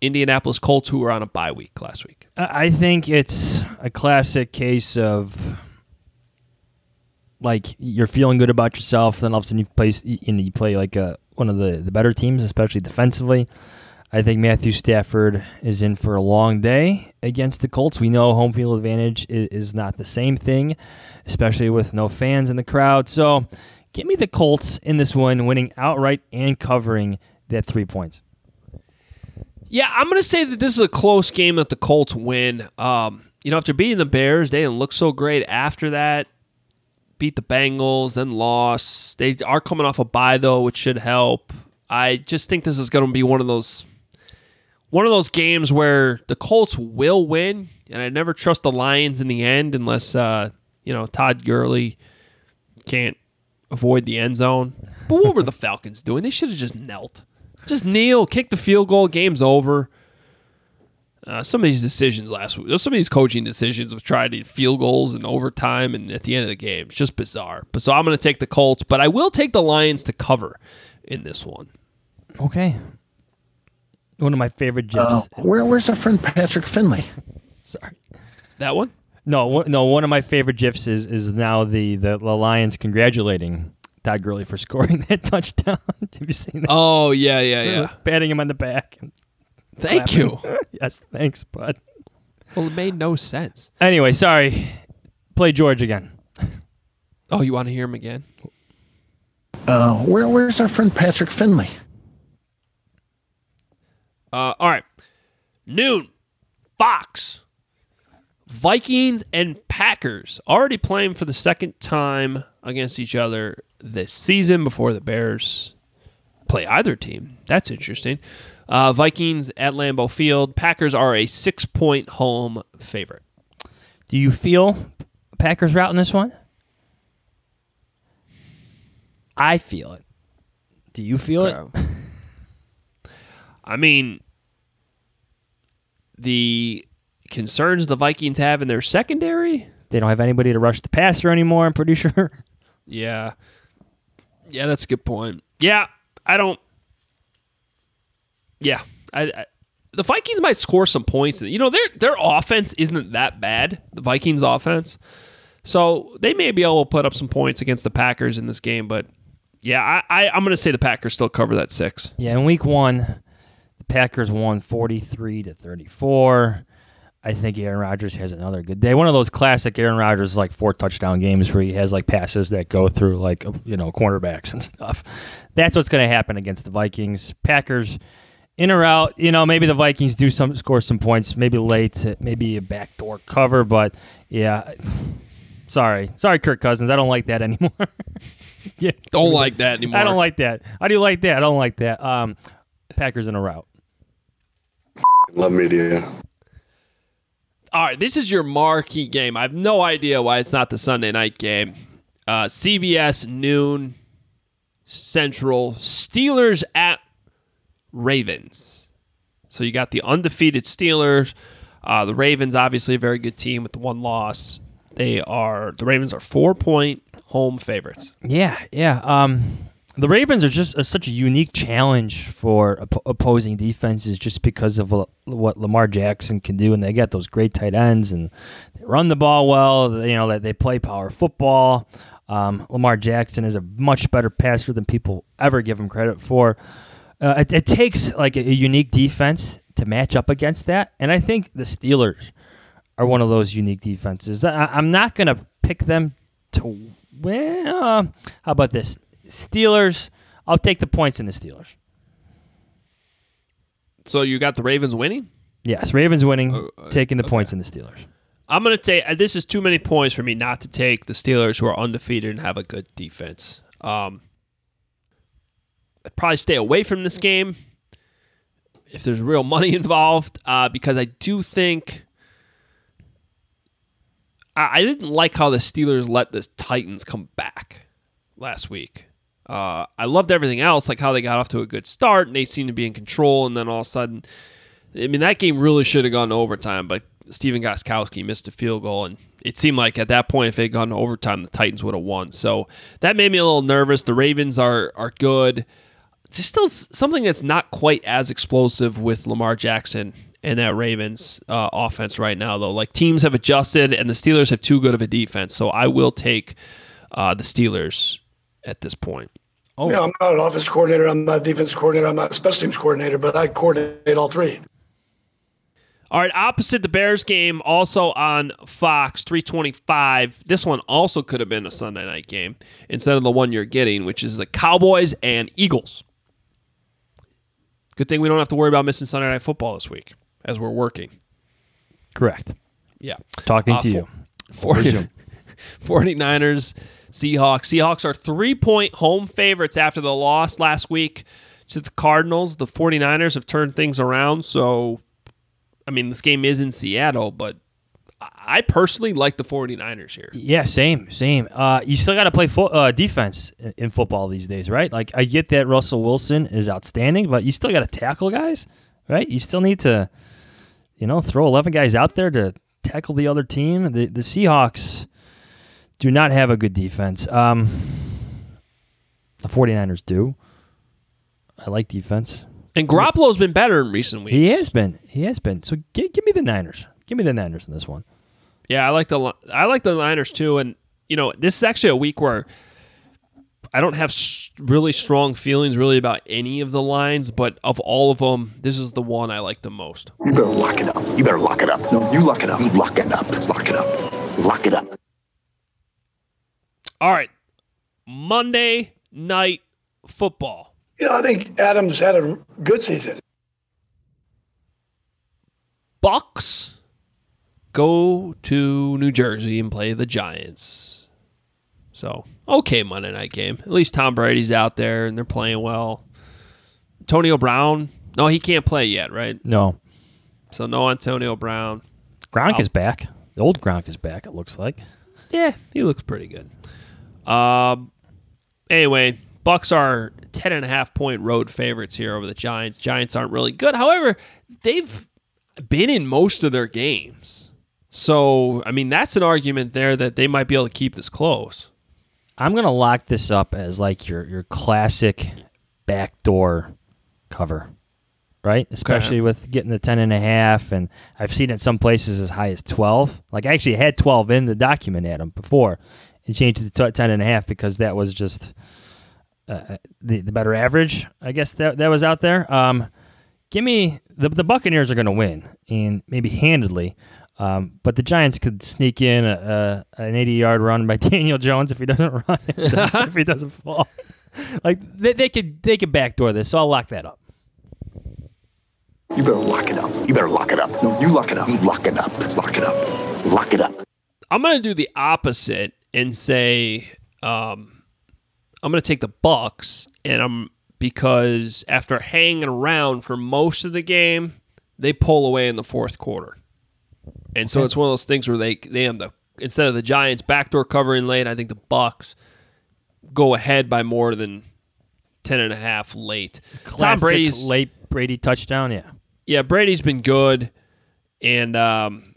Indianapolis Colts, who were on a bye week last week. I think it's a classic case of like you're feeling good about yourself, then all of a sudden you play and you play like a, one of the, the better teams, especially defensively. I think Matthew Stafford is in for a long day against the Colts. We know home field advantage is, is not the same thing, especially with no fans in the crowd. So give me the Colts in this one, winning outright and covering that three points. Yeah, I'm going to say that this is a close game that the Colts win. Um, you know, after beating the Bears, they didn't look so great after that. Beat the Bengals, then lost. They are coming off a bye though, which should help. I just think this is going to be one of those one of those games where the Colts will win, and I never trust the Lions in the end unless uh, you know Todd Gurley can't avoid the end zone. But what were the Falcons doing? They should have just knelt. Just kneel, kick the field goal, game's over. Uh, some of these decisions last week, some of these coaching decisions of trying to field goals and overtime and at the end of the game, it's just bizarre. But so I'm going to take the Colts, but I will take the Lions to cover in this one. Okay. One of my favorite gifs. Uh, where, where's our friend Patrick Finley? Sorry. That one? No, one, no. One of my favorite gifs is is now the the, the Lions congratulating Todd Gurley for scoring that touchdown. Have you seen that? Oh yeah, yeah, yeah. Patting him on the back. And Thank clapping. you. yes, thanks, bud. Well, it made no sense. Anyway, sorry. Play George again. Oh, you want to hear him again? Uh, where, where's our friend Patrick Finley? Uh, all right. Noon. Fox. Vikings and Packers already playing for the second time against each other this season before the Bears play either team. That's interesting. Uh, Vikings at Lambeau Field. Packers are a six point home favorite. Do you feel Packers rout in this one? I feel it. Do you feel it? I mean, the concerns the Vikings have in their secondary. They don't have anybody to rush the passer anymore. I'm pretty sure. Yeah. Yeah, that's a good point. Yeah, I don't. Yeah, I, I the Vikings might score some points. You know, their their offense isn't that bad. The Vikings offense, so they may be able to put up some points against the Packers in this game. But yeah, I, I I'm going to say the Packers still cover that six. Yeah, in week one, the Packers won 43 to 34. I think Aaron Rodgers has another good day. One of those classic Aaron Rodgers like four touchdown games where he has like passes that go through like you know cornerbacks and stuff. That's what's going to happen against the Vikings. Packers in or out. You know, maybe the Vikings do some score some points, maybe late, maybe a backdoor cover, but yeah. Sorry, sorry, Kirk Cousins. I don't like that anymore. yeah, don't like that anymore. I don't like that. How do you like that? I don't like that. Um, Packers in a rout. Love media. All right, this is your marquee game. I have no idea why it's not the Sunday night game. Uh, CBS noon Central. Steelers at Ravens. So you got the undefeated Steelers. Uh, the Ravens, obviously, a very good team with one loss. They are the Ravens are four point home favorites. Yeah, yeah. Um, the Ravens are just a, such a unique challenge for op- opposing defenses, just because of what Lamar Jackson can do, and they got those great tight ends, and they run the ball well. You know that they play power football. Um, Lamar Jackson is a much better passer than people ever give him credit for. Uh, it, it, takes like a, a unique defense to match up against that, and I think the Steelers are one of those unique defenses. I, am not going to pick them to win. Uh, how about this? Steelers. I'll take the points in the Steelers. So you got the Ravens winning? Yes, Ravens winning, uh, uh, taking the okay. points in the Steelers. I'm going to take uh, this is too many points for me not to take the Steelers who are undefeated and have a good defense. Um, I'd probably stay away from this game if there's real money involved uh, because I do think I, I didn't like how the Steelers let the Titans come back last week. Uh, I loved everything else, like how they got off to a good start and they seemed to be in control, and then all of a sudden, I mean, that game really should have gone to overtime, but Stephen Gostkowski missed a field goal, and it seemed like at that point, if it had gone to overtime, the Titans would have won. So that made me a little nervous. The Ravens are are good. There's still something that's not quite as explosive with Lamar Jackson and that Ravens uh, offense right now, though. Like teams have adjusted, and the Steelers have too good of a defense. So I will take uh, the Steelers at this point. Oh, yeah, I'm not an offense coordinator. I'm not a defense coordinator. I'm not a special teams coordinator, but I coordinate all three. All right, opposite the Bears game, also on Fox 325. This one also could have been a Sunday night game instead of the one you're getting, which is the Cowboys and Eagles. Good thing we don't have to worry about missing Sunday night football this week as we're working. Correct. Yeah. Talking uh, to you. 40, 49ers Seahawks. Seahawks are three point home favorites after the loss last week to the Cardinals. The 49ers have turned things around. So, I mean, this game is in Seattle, but I personally like the 49ers here. Yeah, same, same. Uh, you still got to play fo- uh, defense in, in, football these days, right? Like, I get that Russell Wilson is outstanding, but you still got to tackle guys, right? You still need to, you know, throw 11 guys out there to tackle the other team. The, the Seahawks do not have a good defense. Um, the 49ers do. I like defense. And Garoppolo's been better in recent weeks. He has been. He has been. So give, give me the Niners. Give me the Niners in this one. Yeah, I like the I like the Niners too. And you know, this is actually a week where I don't have really strong feelings really about any of the lines, but of all of them, this is the one I like the most. You better lock it up. You better lock it up. No, you lock it up. You lock it up. Lock it up. Lock it up. All right. Monday night football. You know, I think Adams had a good season. Bucks go to New Jersey and play the Giants. So, okay, Monday night game. At least Tom Brady's out there and they're playing well. Antonio Brown, no, he can't play yet, right? No. So no Antonio Brown. Gronk I'll, is back. The old Gronk is back. It looks like. Yeah, he looks pretty good. Um, anyway, Bucks are ten and a half point road favorites here over the Giants. Giants aren't really good. However, they've been in most of their games. So, I mean, that's an argument there that they might be able to keep this close. I'm going to lock this up as like your your classic backdoor cover. right? Especially with getting the 10 and a half. And I've seen it some places as high as 12. Like I actually had 12 in the document, Adam, before and changed it to 10 and a half because that was just uh, the, the better average, I guess, that, that was out there. Um, give me the, the Buccaneers are going to win and maybe handedly. Um, but the Giants could sneak in a, a, an 80 yard run by Daniel Jones if he doesn't run, if he doesn't, if he doesn't fall. Like they, they could they could backdoor this, so I'll lock that up. You better lock it up. You better lock it up. No, you lock it up. You lock it up. Lock it up. Lock it up. I'm going to do the opposite and say um, I'm going to take the Bucs, and I'm because after hanging around for most of the game, they pull away in the fourth quarter, and so it's one of those things where they they have the instead of the Giants backdoor covering late, I think the Bucs go ahead by more than ten and a half late. Tom Brady's late Brady touchdown. Yeah, yeah, Brady's been good, and um,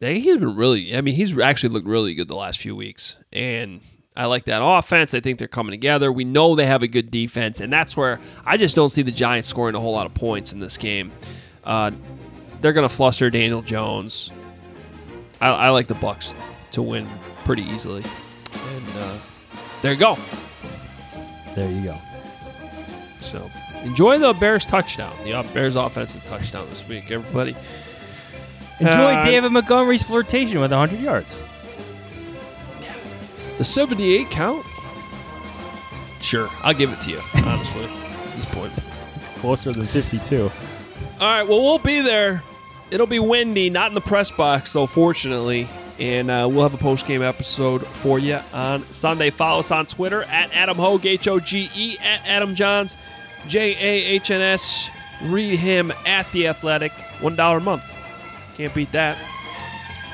he's been really. I mean, he's actually looked really good the last few weeks, and I like that offense. I think they're coming together. We know they have a good defense, and that's where I just don't see the Giants scoring a whole lot of points in this game. Uh, they're going to fluster Daniel Jones. I, I like the Bucs to win pretty easily, and uh, there you go. there you go. So enjoy the Bears touchdown, the Bears offensive touchdown this week, everybody. Enjoy Uh, David Montgomery's flirtation with 100 yards. The 78 count? Sure, I'll give it to you, honestly, at this point. It's closer than 52. All right, well, we'll be there. It'll be windy, not in the press box, though, fortunately. And uh, we'll have a post game episode for you on Sunday. Follow us on Twitter at Adam Hoge, H O G E, at Adam Jahns, J A H N S. Read him at The Athletic. $1 a month. Can't beat that.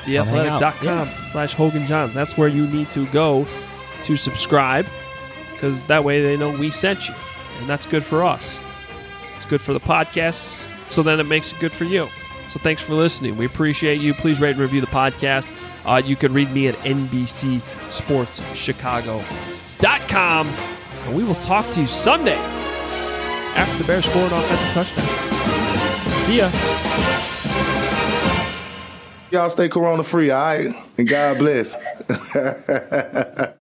Come hang out. TheAthletic.com slash Hoge and Jahns. That's where you need to go to subscribe because that way they know we sent you. And that's good for us. It's good for the podcast, so then it makes it good for you. So thanks for listening. We appreciate you. Please rate and review the podcast. Uh, you can read me at NBCSportsChicago.com. And we will talk to you Sunday after the Bears score an offensive touchdown. See ya. Y'all stay corona free, all right? And God bless.